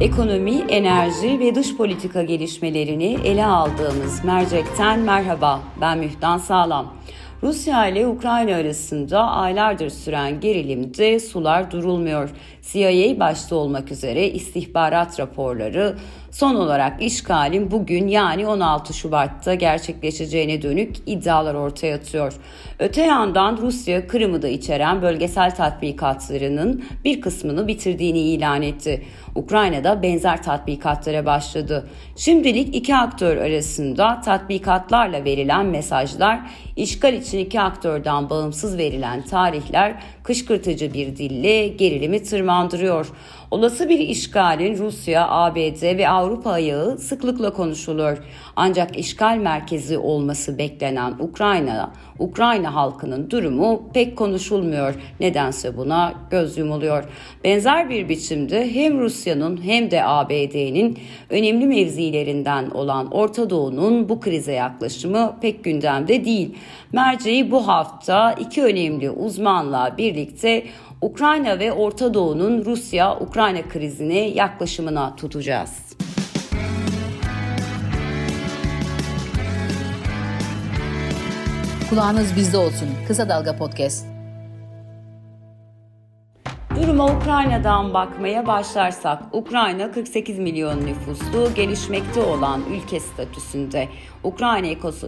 Ekonomi, enerji ve dış politika gelişmelerini ele aldığımız mercekten merhaba. Ben Mühtan Sağlam. Rusya ile Ukrayna arasında aylardır süren gerilimde sular durulmuyor. CIA başta olmak üzere istihbarat raporları son olarak işgalin bugün yani 16 Şubat'ta gerçekleşeceğine dönük iddialar ortaya atıyor. Öte yandan Rusya Kırım'ı da içeren bölgesel tatbikatlarının bir kısmını bitirdiğini ilan etti. Ukrayna'da benzer tatbikatlara başladı. Şimdilik iki aktör arasında tatbikatlarla verilen mesajlar, işgal için iki aktörden bağımsız verilen tarihler kışkırtıcı bir dille gerilimi tırmandırıyor. Olası bir işgalin Rusya, ABD ve Avrupa ayağı sıklıkla konuşuluyor. Ancak işgal merkezi olması beklenen Ukrayna, Ukrayna halkının durumu pek konuşulmuyor. Nedense buna göz yumuluyor. Benzer bir biçimde hem Rusya'nın hem de ABD'nin önemli mevzilerinden olan Orta Doğu'nun bu krize yaklaşımı pek gündemde değil. Merceği bu hafta iki önemli uzmanla birlikte Ukrayna ve Orta Doğu'nun Rusya-Ukrayna krizine yaklaşımına tutacağız. Kulağınız bizde olsun. Kısa Dalga Podcast. Duruma Ukrayna'dan bakmaya başlarsak, Ukrayna 48 milyon nüfuslu, gelişmekte olan ülke statüsünde. Ukrayna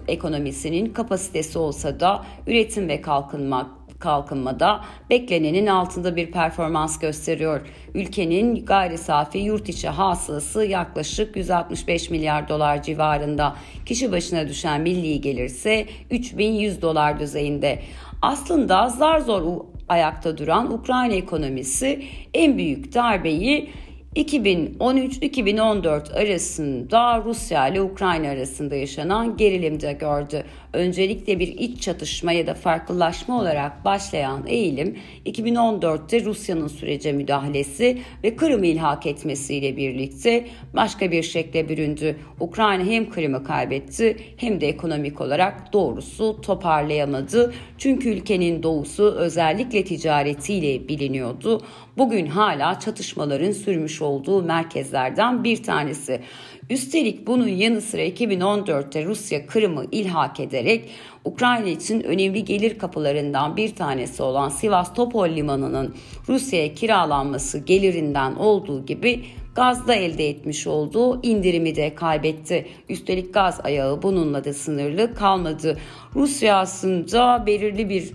ekonomisinin kapasitesi olsa da üretim ve kalkınma kalkınmada beklenenin altında bir performans gösteriyor. Ülkenin gayri safi yurt içi hasılası yaklaşık 165 milyar dolar civarında. Kişi başına düşen milli gelirse 3100 dolar düzeyinde. Aslında zar zor ayakta duran Ukrayna ekonomisi en büyük darbeyi 2013-2014 arasında Rusya ile Ukrayna arasında yaşanan gerilimde gördü. Öncelikle bir iç çatışma ya da farklılaşma olarak başlayan eğilim 2014'te Rusya'nın sürece müdahalesi ve Kırım'ı ilhak etmesiyle birlikte başka bir şekle büründü. Ukrayna hem Kırım'ı kaybetti hem de ekonomik olarak doğrusu toparlayamadı. Çünkü ülkenin doğusu özellikle ticaretiyle biliniyordu. Bugün hala çatışmaların sürmüş olduğu merkezlerden bir tanesi. Üstelik bunun yanı sıra 2014'te Rusya Kırım'ı ilhak ederek Ukrayna için önemli gelir kapılarından bir tanesi olan Sivastopol limanının Rusya'ya kiralanması gelirinden olduğu gibi gazda elde etmiş olduğu indirimi de kaybetti. Üstelik gaz ayağı bununla da sınırlı kalmadı. Rusya aslında belirli bir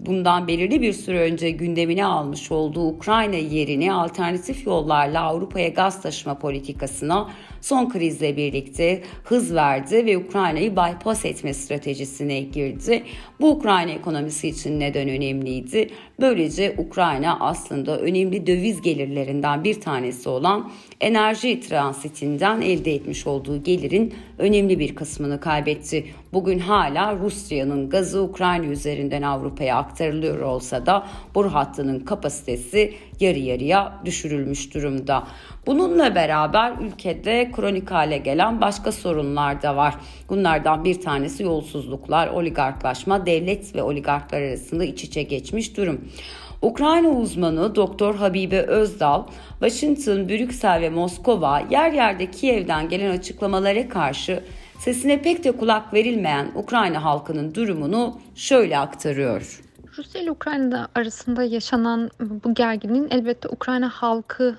bundan belirli bir süre önce gündemine almış olduğu Ukrayna yerini alternatif yollarla Avrupa'ya gaz taşıma politikasına son krizle birlikte hız verdi ve Ukrayna'yı bypass etme stratejisine girdi. Bu Ukrayna ekonomisi için neden önemliydi? Böylece Ukrayna aslında önemli döviz gelirlerinden bir tanesi olan enerji transitinden elde etmiş olduğu gelirin önemli bir kısmını kaybetti. Bugün hala Rusya'nın gazı Ukrayna üzerinden Avrupa'ya aktarılıyor olsa da bu hattının kapasitesi yarı yarıya düşürülmüş durumda. Bununla beraber ülkede kronik hale gelen başka sorunlar da var. Bunlardan bir tanesi yolsuzluklar, oligarklaşma, devlet ve oligarklar arasında iç içe geçmiş durum. Ukrayna uzmanı Doktor Habibe Özdal, Washington, Brüksel ve Moskova yer yerde Kiev'den gelen açıklamalara karşı sesine pek de kulak verilmeyen Ukrayna halkının durumunu şöyle aktarıyor. Rusya ile Ukrayna arasında yaşanan bu gerginliğin elbette Ukrayna halkı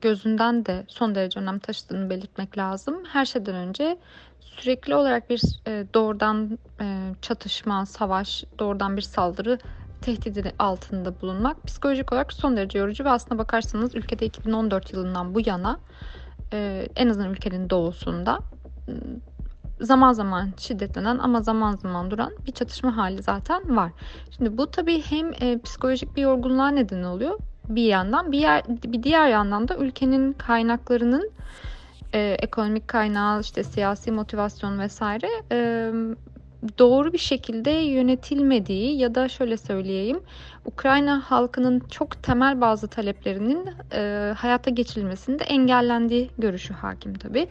gözünden de son derece önem taşıdığını belirtmek lazım. Her şeyden önce sürekli olarak bir e, doğrudan e, çatışma, savaş, doğrudan bir saldırı tehdidi altında bulunmak psikolojik olarak son derece yorucu ve aslına bakarsanız ülkede 2014 yılından bu yana en azından ülkenin doğusunda zaman zaman şiddetlenen ama zaman zaman duran bir çatışma hali zaten var. Şimdi bu tabii hem e, psikolojik bir yorgunluğa neden oluyor bir yandan bir yer bir diğer yandan da ülkenin kaynaklarının e, ekonomik kaynağı işte siyasi motivasyon vesaire e, doğru bir şekilde yönetilmediği ya da şöyle söyleyeyim Ukrayna halkının çok temel bazı taleplerinin e, hayata geçirilmesinde engellendiği görüşü hakim tabi.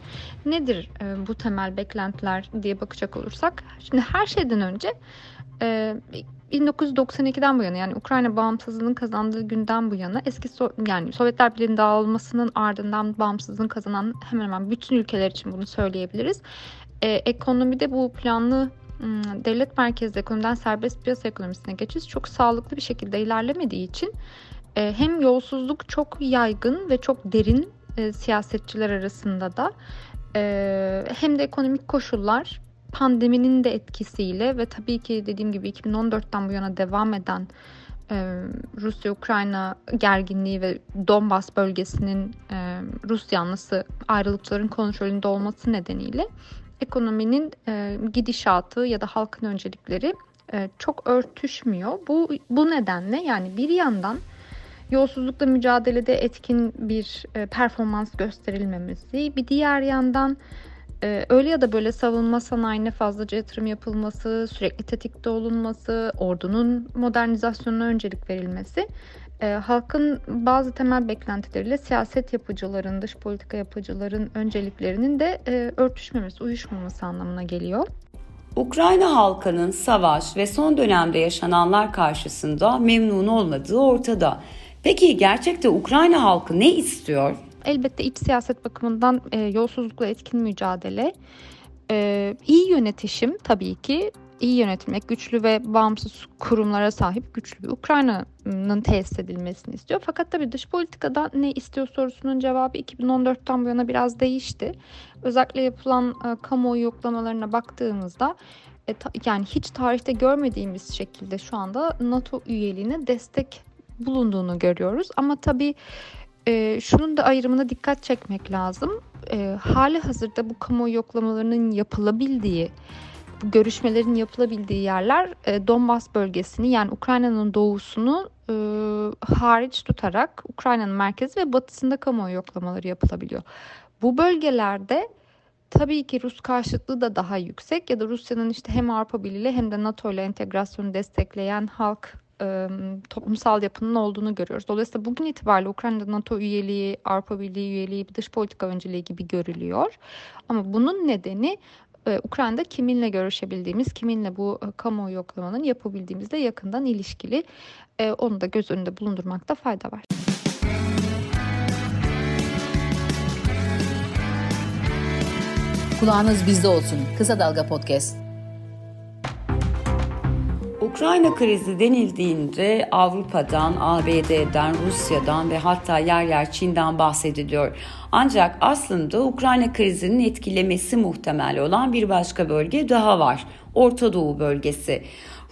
Nedir e, bu temel beklentiler diye bakacak olursak şimdi her şeyden önce e, 1992'den bu yana yani Ukrayna bağımsızlığını kazandığı günden bu yana eski so yani Sovyetler Birliği'nin dağılmasının ardından bağımsızlığını kazanan hemen hemen bütün ülkeler için bunu söyleyebiliriz. Ee, ekonomide bu planlı devlet merkezli ekonomiden serbest piyasa ekonomisine geçiş çok sağlıklı bir şekilde ilerlemediği için e, hem yolsuzluk çok yaygın ve çok derin e, siyasetçiler arasında da e, hem de ekonomik koşullar pandeminin de etkisiyle ve tabii ki dediğim gibi 2014'ten bu yana devam eden Rusya-Ukrayna gerginliği ve Donbas bölgesinin Rus yanlısı ayrılıkçıların kontrolünde olması nedeniyle ekonominin e, gidişatı ya da halkın öncelikleri e, çok örtüşmüyor. Bu bu nedenle yani bir yandan yolsuzlukla mücadelede etkin bir e, performans gösterilmemesi, bir diğer yandan e, öyle ya da böyle savunma sanayine fazlaca yatırım yapılması, sürekli tetikte olunması, ordunun modernizasyonuna öncelik verilmesi e, halkın bazı temel beklentileriyle siyaset yapıcıların, dış politika yapıcıların önceliklerinin de e, örtüşmemesi, uyuşmaması anlamına geliyor. Ukrayna halkının savaş ve son dönemde yaşananlar karşısında memnun olmadığı ortada. Peki gerçekte Ukrayna halkı ne istiyor? Elbette iç siyaset bakımından e, yolsuzlukla etkin mücadele, e, iyi yönetişim tabii ki iyi yönetilmek, güçlü ve bağımsız kurumlara sahip güçlü bir Ukrayna'nın tesis edilmesini istiyor. Fakat tabii dış politikada ne istiyor sorusunun cevabı 2014'ten bu yana biraz değişti. Özellikle yapılan e, kamuoyu yoklamalarına baktığımızda e, ta, yani hiç tarihte görmediğimiz şekilde şu anda NATO üyeliğine destek bulunduğunu görüyoruz. Ama tabii e, şunun da ayrımına dikkat çekmek lazım. E, hali hazırda bu kamuoyu yoklamalarının yapılabildiği görüşmelerin yapılabildiği yerler e, Donbas bölgesini yani Ukrayna'nın doğusunu e, hariç tutarak Ukrayna'nın merkezi ve batısında kamuoyu yoklamaları yapılabiliyor. Bu bölgelerde tabii ki Rus karşıtlığı da daha yüksek ya da Rusya'nın işte hem Avrupa Birliği hem de NATO ile entegrasyonu destekleyen halk e, toplumsal yapının olduğunu görüyoruz. Dolayısıyla bugün itibariyle Ukrayna'da NATO üyeliği, Avrupa Birliği üyeliği, dış politika önceliği gibi görülüyor. Ama bunun nedeni e, Ukrayna'da kiminle görüşebildiğimiz, kiminle bu e, kamuoyu yoklamanın yapabildiğimizle yakından ilişkili. E, onu da göz önünde bulundurmakta fayda var. Kulağınız bizde olsun. Kısa Dalga Podcast. Ukrayna krizi denildiğinde Avrupa'dan, ABD'den, Rusya'dan ve hatta yer yer Çin'den bahsediliyor. Ancak aslında Ukrayna krizinin etkilemesi muhtemel olan bir başka bölge daha var. Orta Doğu bölgesi.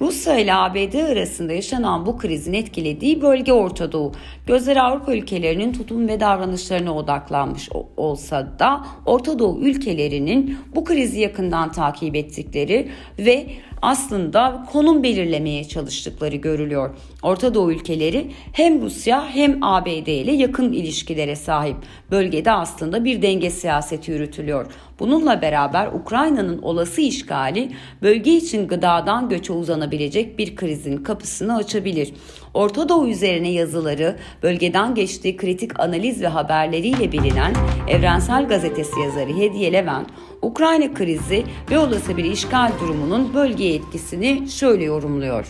Rusya ile ABD arasında yaşanan bu krizin etkilediği bölge Orta Doğu. Gözler Avrupa ülkelerinin tutum ve davranışlarına odaklanmış olsa da Orta Doğu ülkelerinin bu krizi yakından takip ettikleri ve aslında konum belirlemeye çalıştıkları görülüyor. Orta Doğu ülkeleri hem Rusya hem ABD ile yakın ilişkilere sahip. Bölgede aslında bir denge siyaseti yürütülüyor. Bununla beraber Ukrayna'nın olası işgali bölge için gıdadan göçe uzanabilecek bir krizin kapısını açabilir. Orta Doğu üzerine yazıları, bölgeden geçtiği kritik analiz ve haberleriyle bilinen Evrensel Gazetesi yazarı Hediye Levent, Ukrayna krizi ve olası bir işgal durumunun bölgeye etkisini şöyle yorumluyor.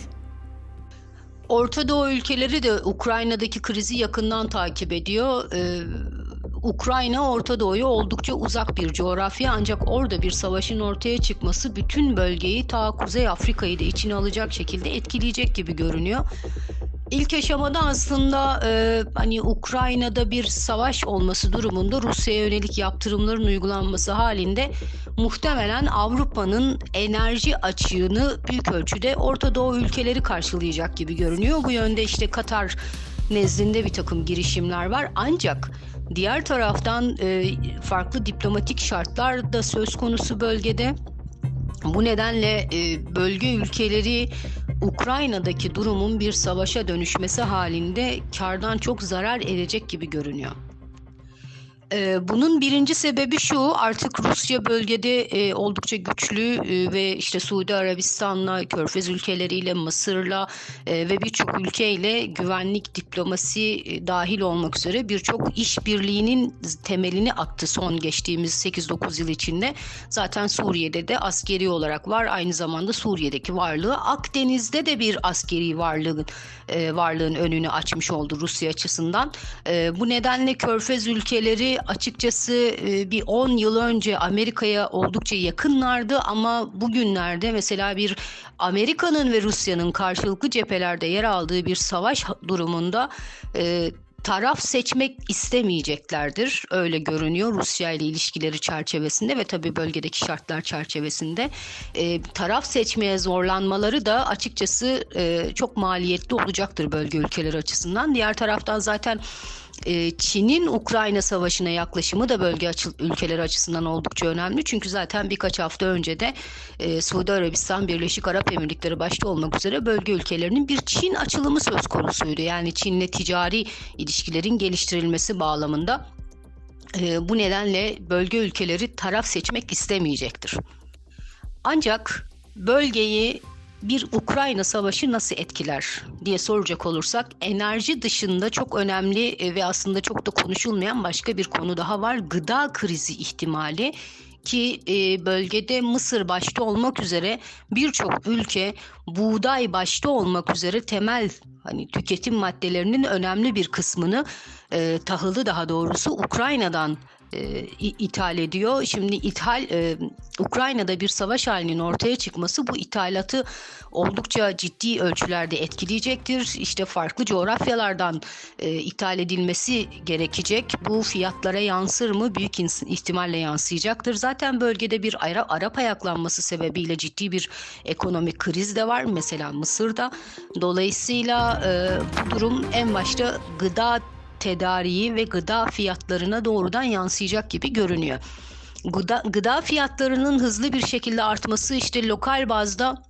Orta Doğu ülkeleri de Ukrayna'daki krizi yakından takip ediyor. Ee, Ukrayna Orta Doğu'ya oldukça uzak bir coğrafya ancak orada bir savaşın ortaya çıkması bütün bölgeyi ta Kuzey Afrika'yı da içine alacak şekilde etkileyecek gibi görünüyor. İlk aşamada aslında e, hani Ukrayna'da bir savaş olması durumunda Rusya'ya yönelik yaptırımların uygulanması halinde muhtemelen Avrupa'nın enerji açığını büyük ölçüde Orta Doğu ülkeleri karşılayacak gibi görünüyor. Bu yönde işte Katar nezdinde bir takım girişimler var ancak diğer taraftan e, farklı diplomatik şartlar da söz konusu bölgede. Bu nedenle e, bölge ülkeleri Ukrayna'daki durumun bir savaşa dönüşmesi halinde kardan çok zarar edecek gibi görünüyor. Ee, bunun birinci sebebi şu artık Rusya bölgede e, oldukça güçlü e, ve işte Suudi Arabistan'la, Körfez ülkeleriyle, Mısır'la e, ve birçok ülkeyle güvenlik diplomasi dahil olmak üzere birçok işbirliğinin temelini attı son geçtiğimiz 8-9 yıl içinde. Zaten Suriye'de de askeri olarak var. Aynı zamanda Suriye'deki varlığı Akdeniz'de de bir askeri varlığın varlığın önünü açmış oldu Rusya açısından. Bu nedenle Körfez ülkeleri açıkçası e, bir 10 yıl önce Amerika'ya oldukça yakınlardı ama bugünlerde mesela bir Amerika'nın ve Rusya'nın karşılıklı cephelerde yer aldığı bir savaş durumunda e, taraf seçmek istemeyeceklerdir. Öyle görünüyor Rusya ile ilişkileri çerçevesinde ve tabii bölgedeki şartlar çerçevesinde. E, taraf seçmeye zorlanmaları da açıkçası e, çok maliyetli olacaktır bölge ülkeleri açısından. Diğer taraftan zaten Çin'in Ukrayna Savaşı'na yaklaşımı da bölge ülkeleri açısından oldukça önemli. Çünkü zaten birkaç hafta önce de e, Suudi Arabistan, Birleşik Arap Emirlikleri başta olmak üzere bölge ülkelerinin bir Çin açılımı söz konusuydu. Yani Çin'le ticari ilişkilerin geliştirilmesi bağlamında. E, bu nedenle bölge ülkeleri taraf seçmek istemeyecektir. Ancak bölgeyi bir Ukrayna savaşı nasıl etkiler diye soracak olursak enerji dışında çok önemli e, ve aslında çok da konuşulmayan başka bir konu daha var. Gıda krizi ihtimali ki e, bölgede Mısır başta olmak üzere birçok ülke buğday başta olmak üzere temel hani tüketim maddelerinin önemli bir kısmını e, tahılı daha doğrusu Ukrayna'dan e, ithal ediyor. Şimdi ithal e, Ukrayna'da bir savaş halinin ortaya çıkması bu ithalatı oldukça ciddi ölçülerde etkileyecektir. İşte farklı coğrafyalardan e, ithal edilmesi gerekecek. Bu fiyatlara yansır mı? Büyük ihtimalle yansıyacaktır. Zaten bölgede bir Arap, Arap ayaklanması sebebiyle ciddi bir ekonomik kriz de var. Mesela Mısır'da. Dolayısıyla e, bu durum en başta gıda tedariği ve gıda fiyatlarına doğrudan yansıyacak gibi görünüyor. Gıda, gıda fiyatlarının hızlı bir şekilde artması işte lokal bazda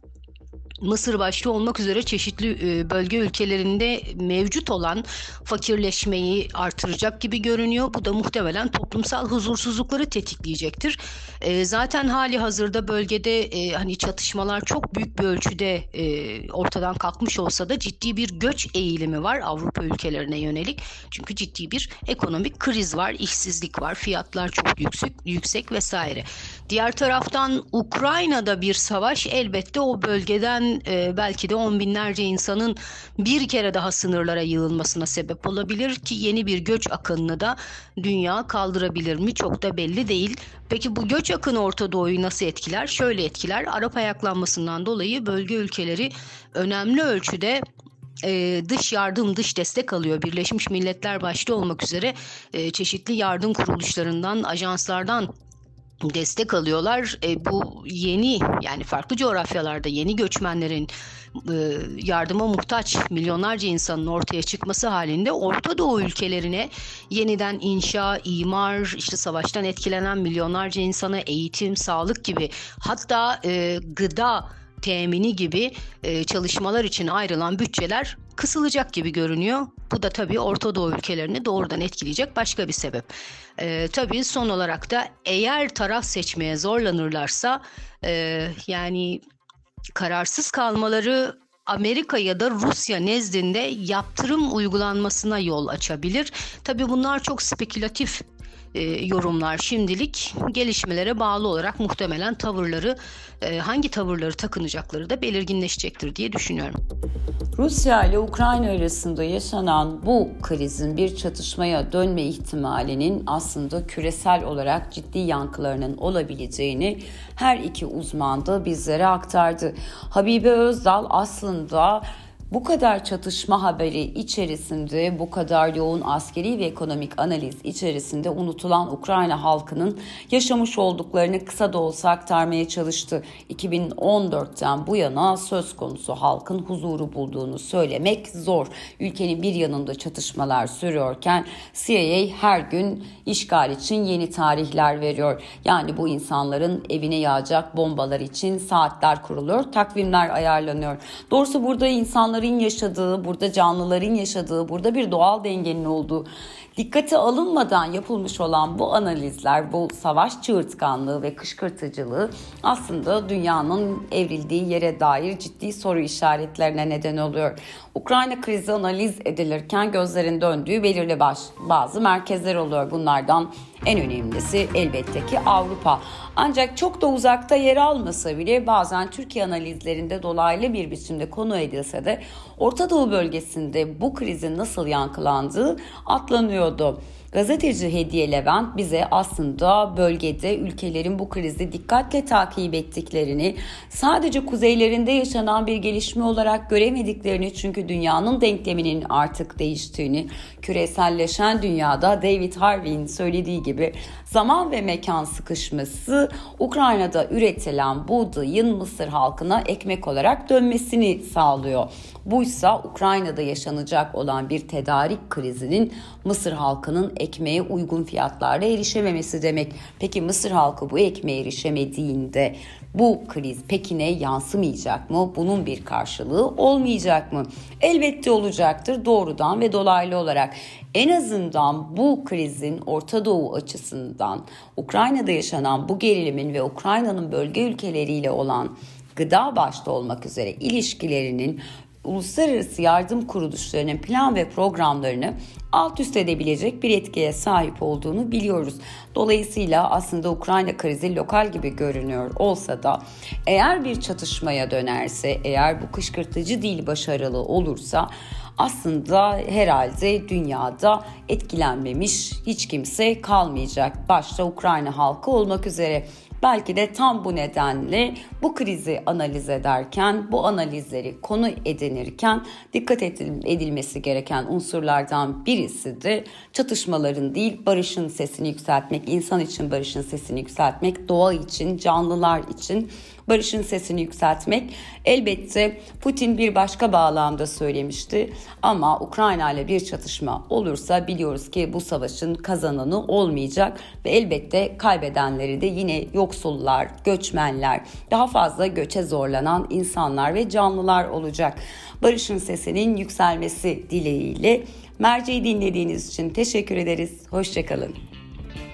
Mısır başta olmak üzere çeşitli e, bölge ülkelerinde mevcut olan fakirleşmeyi artıracak gibi görünüyor. Bu da muhtemelen toplumsal huzursuzlukları tetikleyecektir. E, zaten hali hazırda bölgede e, hani çatışmalar çok büyük bir ölçüde ortadan kalkmış olsa da ciddi bir göç eğilimi var Avrupa ülkelerine yönelik. Çünkü ciddi bir ekonomik kriz var, işsizlik var, fiyatlar çok yüksek, yüksek vesaire. Diğer taraftan Ukrayna'da bir savaş elbette o bölgeden e, belki de on binlerce insanın bir kere daha sınırlara yığılmasına sebep olabilir ki yeni bir göç akınını da dünya kaldırabilir mi çok da belli değil. Peki bu göç akını Orta Doğu'yu nasıl etkiler? Şöyle etkiler. Arap ayaklanmasından dolayı bölge ülkeleri önemli ölçüde e, dış yardım, dış destek alıyor. Birleşmiş Milletler başta olmak üzere e, çeşitli yardım kuruluşlarından, ajanslardan destek alıyorlar. E, bu yeni yani farklı coğrafyalarda yeni göçmenlerin e, yardıma muhtaç milyonlarca insanın ortaya çıkması halinde Orta Doğu ülkelerine yeniden inşa, imar, işte savaştan etkilenen milyonlarca insana eğitim, sağlık gibi hatta e, gıda temini gibi e, çalışmalar için ayrılan bütçeler kısılacak gibi görünüyor. Bu da tabii Orta Doğu ülkelerini doğrudan etkileyecek başka bir sebep. E, tabii son olarak da eğer taraf seçmeye zorlanırlarsa e, yani kararsız kalmaları Amerika ya da Rusya nezdinde yaptırım uygulanmasına yol açabilir. Tabii bunlar çok spekülatif e, yorumlar şimdilik gelişmelere bağlı olarak muhtemelen tavırları e, hangi tavırları takınacakları da belirginleşecektir diye düşünüyorum. Rusya ile Ukrayna arasında yaşanan bu krizin bir çatışmaya dönme ihtimalinin aslında küresel olarak ciddi yankılarının olabileceğini her iki uzman da bizlere aktardı. Habibe Özdal aslında bu kadar çatışma haberi içerisinde, bu kadar yoğun askeri ve ekonomik analiz içerisinde unutulan Ukrayna halkının yaşamış olduklarını kısa da olsa aktarmaya çalıştı. 2014'ten bu yana söz konusu halkın huzuru bulduğunu söylemek zor. Ülkenin bir yanında çatışmalar sürüyorken CIA her gün işgal için yeni tarihler veriyor. Yani bu insanların evine yağacak bombalar için saatler kuruluyor, takvimler ayarlanıyor. Doğrusu burada insanlar insanların yaşadığı, burada canlıların yaşadığı, burada bir doğal dengenin olduğu Dikkate alınmadan yapılmış olan bu analizler, bu savaş çığırtkanlığı ve kışkırtıcılığı aslında dünyanın evrildiği yere dair ciddi soru işaretlerine neden oluyor. Ukrayna krizi analiz edilirken gözlerin döndüğü belirli baş, bazı merkezler oluyor. Bunlardan en önemlisi elbette ki Avrupa. Ancak çok da uzakta yer almasa bile bazen Türkiye analizlerinde dolaylı bir biçimde konu edilse de Orta Doğu bölgesinde bu krizin nasıl yankılandığı atlanıyordu. Gazeteci Hediye Levent bize aslında bölgede ülkelerin bu krizi dikkatle takip ettiklerini, sadece kuzeylerinde yaşanan bir gelişme olarak göremediklerini çünkü dünyanın denkleminin artık değiştiğini, küreselleşen dünyada David Harvey'in söylediği gibi zaman ve mekan sıkışması Ukrayna'da üretilen buğdayın Mısır halkına ekmek olarak dönmesini sağlıyor. Buysa Ukrayna'da yaşanacak olan bir tedarik krizinin Mısır halkının ekmeğe uygun fiyatlarla erişememesi demek. Peki Mısır halkı bu ekmeğe erişemediğinde bu kriz Pekin'e yansımayacak mı? Bunun bir karşılığı olmayacak mı? Elbette olacaktır doğrudan ve dolaylı olarak. En azından bu krizin Orta Doğu açısından Ukrayna'da yaşanan bu gerilimin ve Ukrayna'nın bölge ülkeleriyle olan gıda başta olmak üzere ilişkilerinin uluslararası yardım kuruluşlarının plan ve programlarını alt üst edebilecek bir etkiye sahip olduğunu biliyoruz. Dolayısıyla aslında Ukrayna krizi lokal gibi görünüyor olsa da eğer bir çatışmaya dönerse, eğer bu kışkırtıcı değil başarılı olursa aslında herhalde dünyada etkilenmemiş hiç kimse kalmayacak. Başta Ukrayna halkı olmak üzere. Belki de tam bu nedenle bu krizi analiz ederken, bu analizleri konu edinirken dikkat edilmesi gereken unsurlardan birisi de çatışmaların değil barışın sesini yükseltmek, insan için barışın sesini yükseltmek, doğa için, canlılar için barışın sesini yükseltmek. Elbette Putin bir başka bağlamda söylemişti ama Ukrayna ile bir çatışma olursa biliyoruz ki bu savaşın kazananı olmayacak ve elbette kaybedenleri de yine yoksullar, göçmenler, daha fazla göçe zorlanan insanlar ve canlılar olacak. Barışın sesinin yükselmesi dileğiyle Merce'yi dinlediğiniz için teşekkür ederiz. Hoşçakalın.